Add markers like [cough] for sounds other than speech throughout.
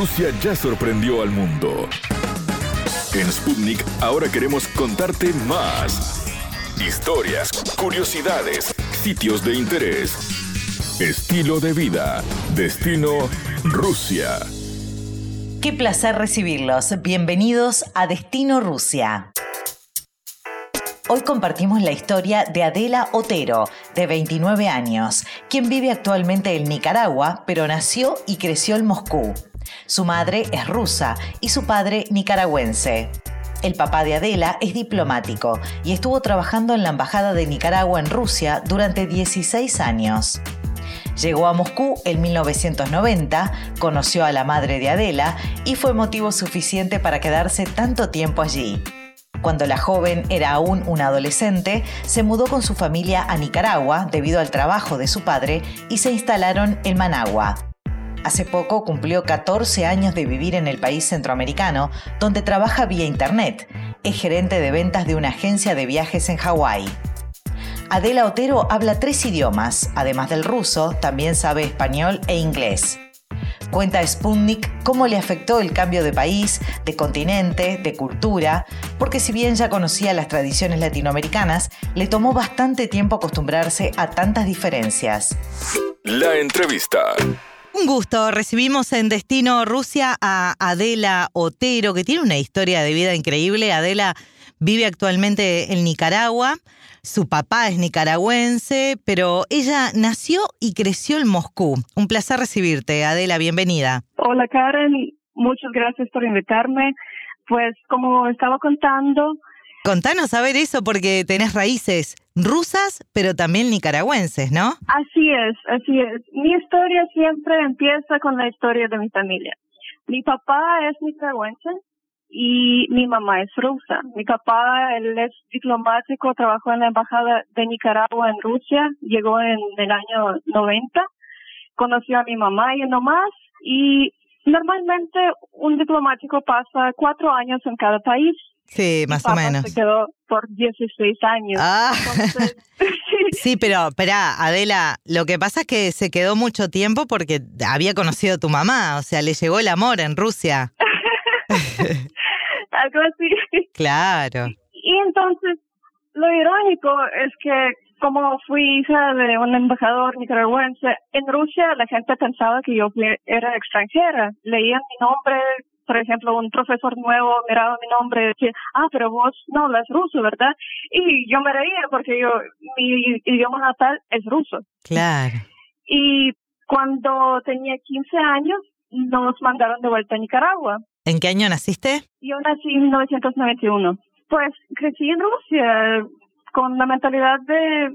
Rusia ya sorprendió al mundo. En Sputnik ahora queremos contarte más. Historias, curiosidades, sitios de interés, estilo de vida, destino Rusia. Qué placer recibirlos. Bienvenidos a Destino Rusia. Hoy compartimos la historia de Adela Otero, de 29 años, quien vive actualmente en Nicaragua, pero nació y creció en Moscú. Su madre es rusa y su padre nicaragüense. El papá de Adela es diplomático y estuvo trabajando en la Embajada de Nicaragua en Rusia durante 16 años. Llegó a Moscú en 1990, conoció a la madre de Adela y fue motivo suficiente para quedarse tanto tiempo allí. Cuando la joven era aún una adolescente, se mudó con su familia a Nicaragua debido al trabajo de su padre y se instalaron en Managua. Hace poco cumplió 14 años de vivir en el país centroamericano, donde trabaja vía Internet. Es gerente de ventas de una agencia de viajes en Hawái. Adela Otero habla tres idiomas, además del ruso, también sabe español e inglés. Cuenta Sputnik cómo le afectó el cambio de país, de continente, de cultura, porque si bien ya conocía las tradiciones latinoamericanas, le tomó bastante tiempo acostumbrarse a tantas diferencias. La entrevista. Un gusto. Recibimos en Destino Rusia a Adela Otero, que tiene una historia de vida increíble. Adela vive actualmente en Nicaragua. Su papá es nicaragüense, pero ella nació y creció en Moscú. Un placer recibirte, Adela, bienvenida. Hola Karen, muchas gracias por invitarme. Pues como estaba contando... Contanos a ver eso porque tenés raíces rusas, pero también nicaragüenses, ¿no? Así es, así es. Mi historia siempre empieza con la historia de mi familia. Mi papá es nicaragüense, y mi mamá es rusa. Mi papá, él es diplomático, trabajó en la embajada de Nicaragua en Rusia, llegó en el año 90, conoció a mi mamá y no más, y normalmente un diplomático pasa cuatro años en cada país. Sí, más o menos. Se quedó por 16 años. Ah. [laughs] sí, pero espera, Adela, lo que pasa es que se quedó mucho tiempo porque había conocido a tu mamá, o sea, le llegó el amor en Rusia. [laughs] algo así. Claro. Y entonces, lo irónico es que como fui hija de un embajador nicaragüense, en Rusia la gente pensaba que yo era extranjera. Leían mi nombre, por ejemplo, un profesor nuevo miraba mi nombre y decía, ah, pero vos no hablas ruso, ¿verdad? Y yo me reía porque yo, mi idioma natal es ruso. Claro. Y cuando tenía 15 años, nos mandaron de vuelta a Nicaragua. ¿En qué año naciste? Yo nací en 1991. Pues crecí en Rusia con la mentalidad de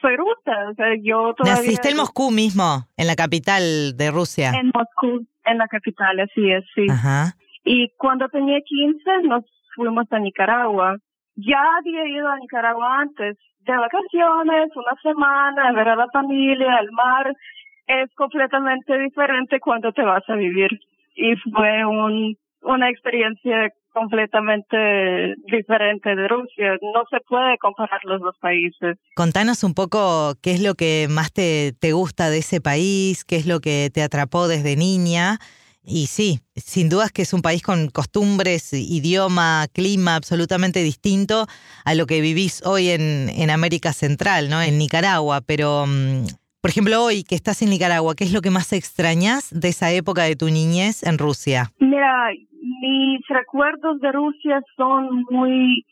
soy rusa, o sea, yo todavía... ¿Naciste en Moscú mismo, en la capital de Rusia? En Moscú, en la capital, así es, sí. Ajá. Y cuando tenía 15 nos fuimos a Nicaragua. Ya había ido a Nicaragua antes, de vacaciones, una semana, a ver a la familia, al mar. Es completamente diferente cuando te vas a vivir y fue un, una experiencia completamente diferente de Rusia. No se puede comparar los dos países. Contanos un poco qué es lo que más te, te gusta de ese país, qué es lo que te atrapó desde niña. Y sí, sin dudas que es un país con costumbres, idioma, clima absolutamente distinto a lo que vivís hoy en, en América Central, ¿no? En Nicaragua. Pero mm, por ejemplo, hoy que estás en Nicaragua, ¿qué es lo que más extrañas de esa época de tu niñez en Rusia? Mira, mis recuerdos de Rusia son muy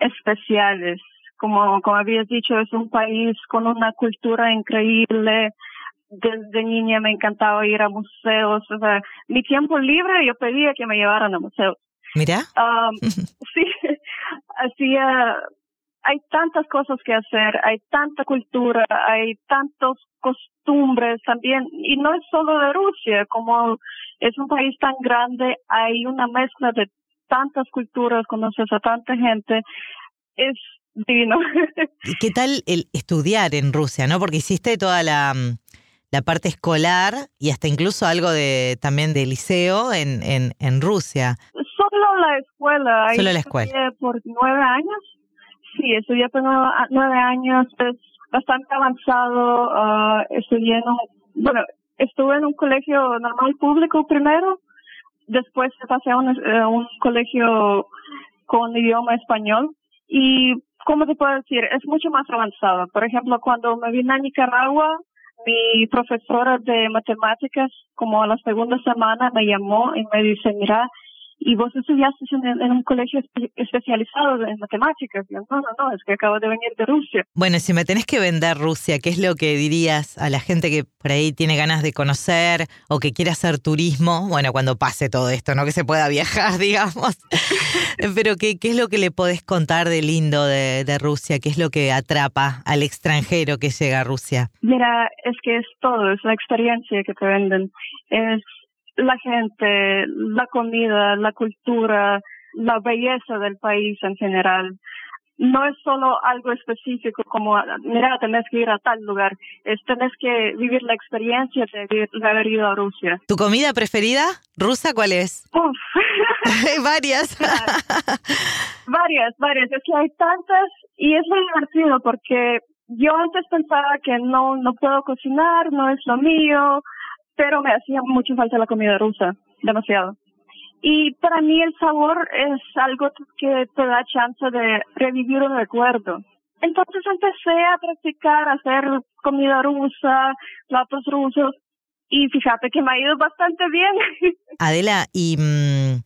especiales. Como, como habías dicho, es un país con una cultura increíble. Desde niña me encantaba ir a museos. O sea, mi tiempo libre yo pedía que me llevaran a museos. Mira. Um, [laughs] sí, [laughs] hacía hay tantas cosas que hacer, hay tanta cultura, hay tantas costumbres también, y no es solo de Rusia, como es un país tan grande, hay una mezcla de tantas culturas, conoces a tanta gente, es divino. [laughs] ¿Y qué tal el estudiar en Rusia, no? Porque hiciste toda la, la parte escolar y hasta incluso algo de también de liceo en, en, en Rusia. Solo la escuela. Solo la escuela. Por nueve años Sí, estudié por nueve años, es bastante avanzado. Uh, estudié en un, bueno, estuve en un colegio normal público primero, después pasé a un, a un colegio con idioma español y, ¿cómo te puedo decir? Es mucho más avanzado. Por ejemplo, cuando me vine a Nicaragua, mi profesora de matemáticas, como a la segunda semana, me llamó y me dice, mira, y vos estudiaste en, en un colegio especializado en matemáticas. no, no, no, es que acabo de venir de Rusia. Bueno, si me tenés que vender Rusia, ¿qué es lo que dirías a la gente que por ahí tiene ganas de conocer o que quiere hacer turismo? Bueno, cuando pase todo esto, no que se pueda viajar, [laughs] digamos. Pero ¿qué, ¿qué es lo que le podés contar de lindo de, de Rusia? ¿Qué es lo que atrapa al extranjero que llega a Rusia? Mira, es que es todo, es la experiencia que te venden. Es la gente, la comida, la cultura, la belleza del país en general. No es solo algo específico como, mira, tenés que ir a tal lugar, es tenés que vivir la experiencia de, haber ido a Rusia. ¿Tu comida preferida rusa cuál es? Uf. [laughs] varias. [laughs] varias, varias. Es que hay tantas y es muy divertido porque yo antes pensaba que no, no puedo cocinar, no es lo mío, pero me hacía mucho falta la comida rusa, demasiado. Y para mí el sabor es algo que te da chance de revivir un recuerdo. Entonces empecé a practicar, a hacer comida rusa, platos rusos, y fíjate que me ha ido bastante bien. [laughs] Adela, y mmm,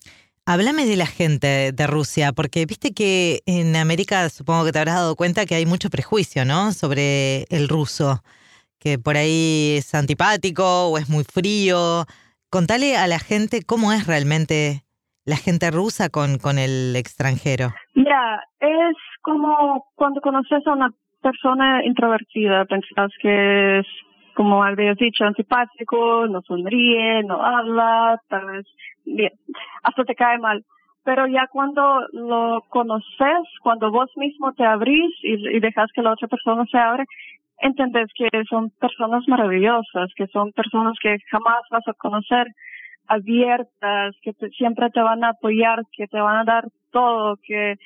háblame de la gente de Rusia, porque viste que en América supongo que te habrás dado cuenta que hay mucho prejuicio, ¿no? Sobre el ruso que por ahí es antipático o es muy frío. Contale a la gente cómo es realmente la gente rusa con, con el extranjero. Mira, es como cuando conoces a una persona introvertida, pensás que es, como habías dicho, antipático, no sonríe, no habla, tal vez, bien, hasta te cae mal. Pero ya cuando lo conoces, cuando vos mismo te abrís y, y dejas que la otra persona se abre, entendés que son personas maravillosas, que son personas que jamás vas a conocer, abiertas, que siempre te van a apoyar, que te van a dar todo, que eh,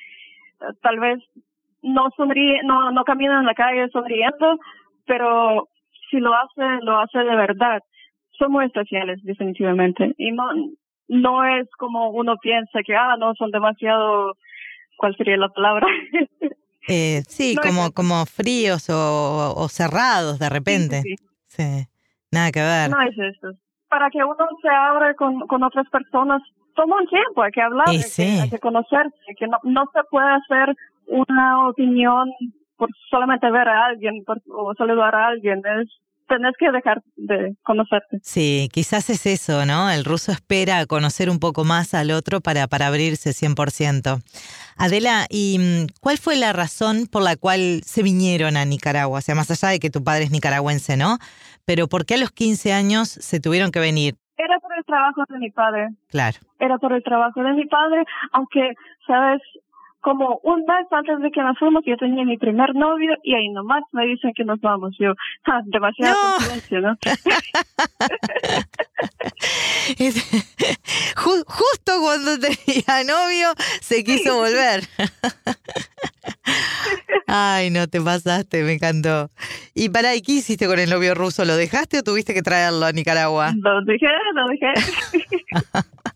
tal vez no sonríe, no, no caminan en la calle sonriendo, pero si lo hace, lo hace de verdad. Son muy especiales, definitivamente. Y no, no es como uno piensa que, ah, no, son demasiado, ¿cuál sería la palabra? [laughs] Eh, sí, como, como fríos o, cerrados de repente. Sí, nada que ver. No es eso. Para que uno se abra con, con otras personas, toma un tiempo, hay que hablar, hay, que, conocerse, que no, no se puede hacer una opinión por solamente ver a alguien por, o saludar a alguien. Es tenés que dejar de conocerte. Sí, quizás es eso, ¿no? El ruso espera conocer un poco más al otro para, para abrirse 100%. Adela, ¿y mm, cuál fue la razón por la cual se vinieron a Nicaragua? O sea, más allá de que tu padre es nicaragüense, ¿no? Pero ¿por qué a los 15 años se tuvieron que venir? Era por el trabajo de mi padre. Claro. Era por el trabajo de mi padre, aunque, sabes, como un mes antes de que nos fuimos, yo tenía mi primer novio y ahí nomás me dicen que nos vamos. Yo, [laughs] ah, demasiada coincidencia, ¿no? [laughs] Justo cuando tenía novio, se quiso volver. Ay, no, te pasaste, me encantó. Y para, ¿y qué hiciste con el novio ruso? ¿Lo dejaste o tuviste que traerlo a Nicaragua? Lo dejé, lo dejé. [laughs]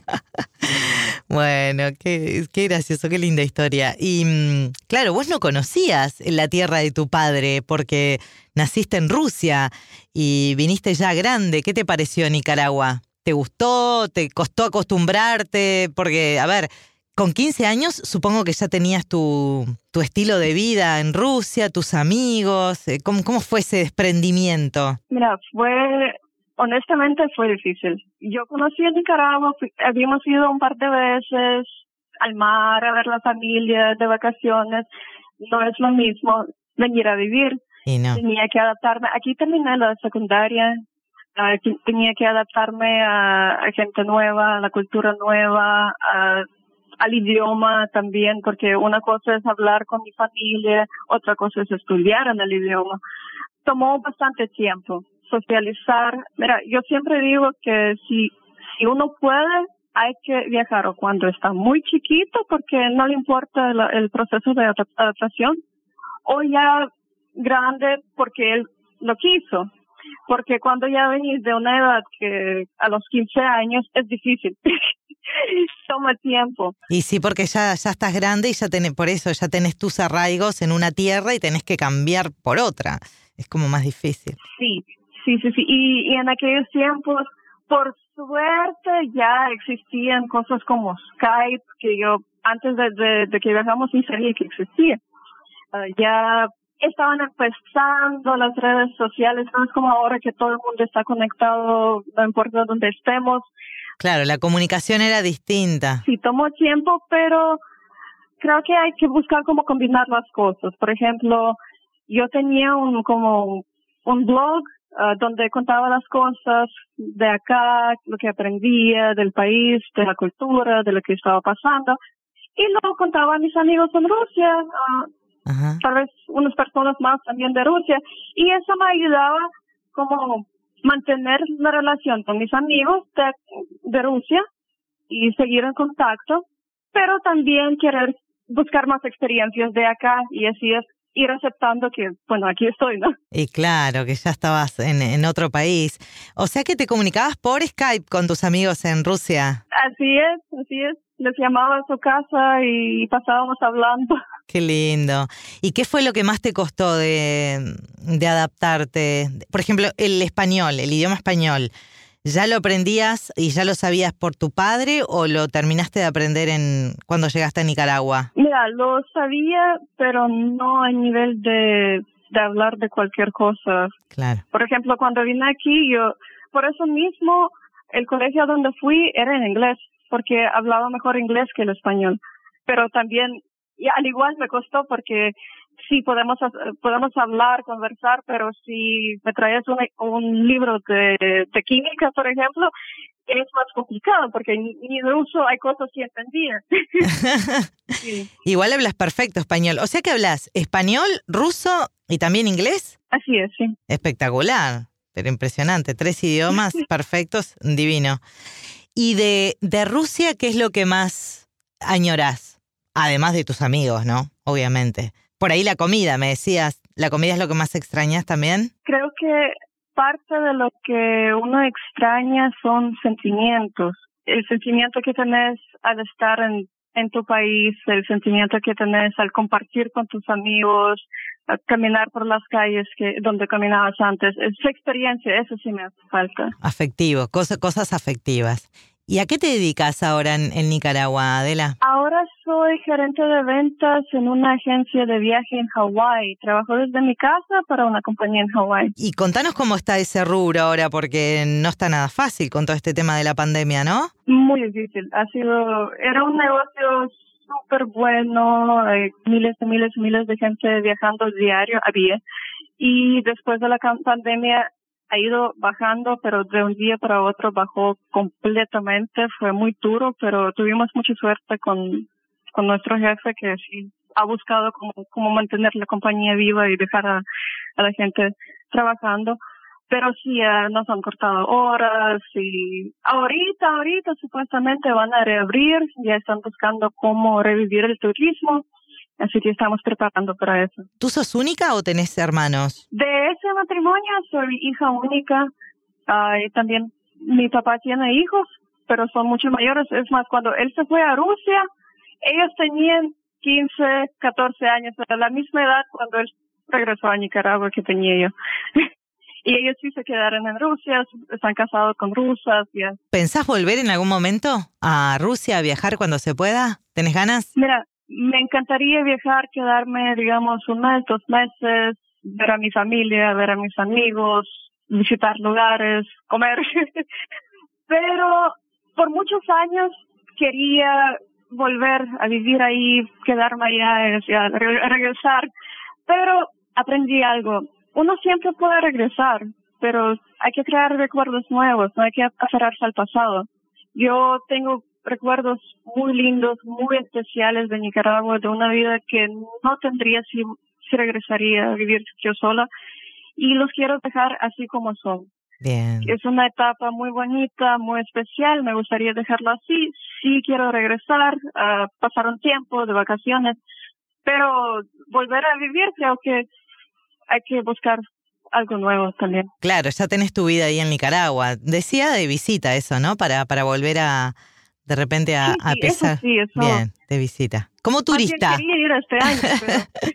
Bueno, qué, qué gracioso, qué linda historia. Y mm, claro, vos no conocías la tierra de tu padre porque naciste en Rusia y viniste ya grande. ¿Qué te pareció Nicaragua? ¿Te gustó? ¿Te costó acostumbrarte? Porque, a ver, con 15 años supongo que ya tenías tu, tu estilo de vida en Rusia, tus amigos. Eh, ¿Cómo, ¿Cómo fue ese desprendimiento? Mira, fue honestamente fue difícil. Yo conocí a Nicaragua, habíamos ido un par de veces al mar a ver la familia de vacaciones. No es lo mismo venir a vivir. Tenía que adaptarme. Aquí terminé la secundaria. Aquí tenía que adaptarme a, gente nueva, a la cultura nueva, al idioma también, porque una cosa es hablar con mi familia, otra cosa es estudiar en el idioma. Tomó bastante tiempo socializar. Mira, yo siempre digo que si, si uno puede, hay que viajar o cuando está muy chiquito porque no le importa el proceso de adaptación o ya grande porque él lo quiso. Porque cuando ya venís de una edad que a los 15 años es difícil. [laughs] Toma tiempo. Y sí, porque ya, ya estás grande y ya tenés, por eso ya tenés tus arraigos en una tierra y tenés que cambiar por otra. Es como más difícil. Sí, sí, sí, sí. Y, y en aquellos tiempos, por suerte, ya existían cosas como Skype, que yo antes de, de, que viajamos ni sabía que existía. Ah, ya estaban empezando las redes sociales, no es como ahora que todo el mundo está conectado, no importa dónde estemos. Claro, la comunicación era distinta. Sí, tomó tiempo, pero creo que hay que buscar cómo combinar las cosas. Por ejemplo, yo tenía un como un blog ah, donde contaba las cosas de acá, lo que aprendía del país, de la cultura, de lo que estaba pasando. Y luego contaba a mis amigos en Rusia, uh, tal vez unas personas más también de Rusia, y eso me ayudaba como mantener la relación con mis amigos de, de Rusia y seguir en contacto, pero también querer buscar más experiencias de acá. Y así es ir aceptando que, bueno, aquí estoy, ¿no? Y claro, que ya estabas en, en otro país. O sea que te comunicabas por Skype con tus amigos en Rusia. Así es, así es. Les llamaba a su casa y pasábamos hablando. Qué lindo. ¿Y qué fue lo que más te costó de, de adaptarte? Por ejemplo, el español, el idioma español. ¿Ya lo aprendías y ya lo sabías por tu padre o lo terminaste de aprender en cuando llegaste a Nicaragua? Mira, lo sabía, pero no a nivel de, de hablar de cualquier cosa. Claro. Por ejemplo, cuando vine aquí, yo, por eso mismo, el colegio donde fui era en inglés, porque hablaba mejor inglés que el español. Pero también, y al igual me costó porque sí podemos podemos hablar, conversar, pero si me traes un, un libro de, de química, por ejemplo, es más complicado porque ni de uso hay cosas que entendía. [laughs] Igual hablas perfecto español. O sea que hablas español, ruso y también inglés. Así es, sí. Espectacular, pero impresionante. Tres idiomas [laughs] perfectos, divino. ¿Y de, de Rusia qué es lo que más añorás? Además de tus amigos, ¿no? Obviamente. Por ahí la comida, me decías, ¿la comida es lo que más extrañas también? Creo que parte de lo que uno extraña son sentimientos. El sentimiento que tenés al estar en, en tu país, el sentimiento que tenés al compartir con tus amigos, caminar por las calles que donde caminabas antes. Esa experiencia, eso sí me hace falta. Afectivo, cosas, cosas afectivas. ¿Y a qué te dedicas ahora en, Nicaragua, Adela? Ahora soy gerente de ventas en una agencia de viaje en Hawái. Trabajo desde mi casa para una compañía en Hawái. Y contanos cómo está ese rubro ahora, porque no está nada fácil con todo este tema de la pandemia, ¿no? Muy difícil. Ha sido, era un negocio súper bueno, hay miles y miles y miles de gente viajando diario, había. Y después de la pandemia ha ido bajando, pero de un día para otro bajó completamente. Fue muy duro, pero tuvimos mucha suerte con, con nuestro jefe que sí ha buscado cómo, cómo mantener la compañía viva y dejar a, a la gente trabajando. Pero sí uh, nos han cortado horas y ahorita, ahorita supuestamente van a reabrir, ya están buscando cómo revivir el turismo Así que estamos preparando para eso. ¿Tú sos única o tenés hermanos? De ese matrimonio soy hija única. y también mi papá tiene hijos, pero son mucho mayores. Es más, cuando él se fue a Rusia, ellos tenían 15, 14 años, a la misma edad cuando él regresó a Nicaragua que tenía yo. [laughs] y ellos sí se quedaron en Rusia, están casados con rusas. Ya. ¿Pensás volver en algún momento a Rusia a viajar cuando se pueda? ¿Tenés ganas? Mira, me encantaría viajar, quedarme, digamos, un mes, dos meses, ver a mi familia, ver a mis amigos, visitar lugares, comer. [laughs] Pero por muchos años quería volver a vivir ahí, quedarme allá, regresar. Pero aprendí algo. Uno siempre puede regresar, pero hay que crear recuerdos nuevos, no hay que aferrarse al pasado. Yo tengo recuerdos muy lindos, muy especiales de Nicaragua, de una vida que no tendría si regresaría a vivir yo sola y los quiero dejar así como son. Bien. Es una etapa muy bonita, muy especial, me gustaría dejarlo así. Sí quiero regresar, a pasar un tiempo de vacaciones, pero volver a vivir creo que hay que buscar algo nuevo también. Claro, ya tenés tu vida ahí en Nicaragua. Decía de visita eso, ¿no? Para, para volver a, de repente a, Sí, sí, eso pesar. sí, eso. Bien, de visita. Como turista. Quería ir este año, pero [laughs]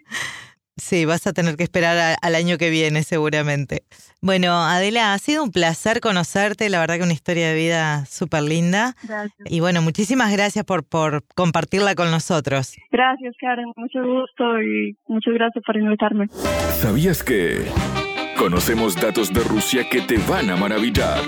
Sí, vas a tener que esperar a- al año que viene seguramente. Bueno, Adela, ha sido un placer conocerte, la verdad que una historia de vida súper linda. gracias. Y bueno, muchísimas gracias por, por compartirla con nosotros. Gracias, Karen. Mucho gusto y muchas gracias por invitarme. ¿Sabías que? Conocemos datos de Rusia que te van a maravillar.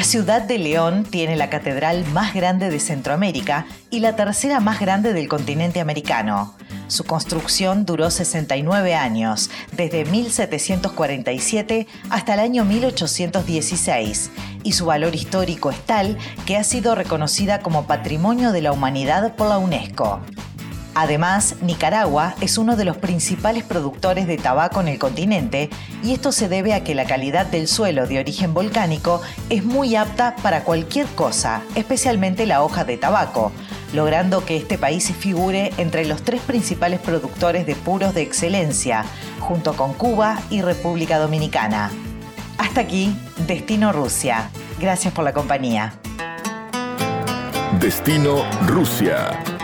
La ciudad de León tiene la catedral más grande de Centroamérica y la tercera más grande del continente americano. Su construcción duró 69 años, desde 1747 hasta el año 1816, y su valor histórico es tal que ha sido reconocida como Patrimonio de la Humanidad por la UNESCO. Además, Nicaragua es uno de los principales productores de tabaco en el continente y esto se debe a que la calidad del suelo de origen volcánico es muy apta para cualquier cosa, especialmente la hoja de tabaco, logrando que este país figure entre los tres principales productores de puros de excelencia, junto con Cuba y República Dominicana. Hasta aquí, Destino Rusia. Gracias por la compañía. Destino Rusia.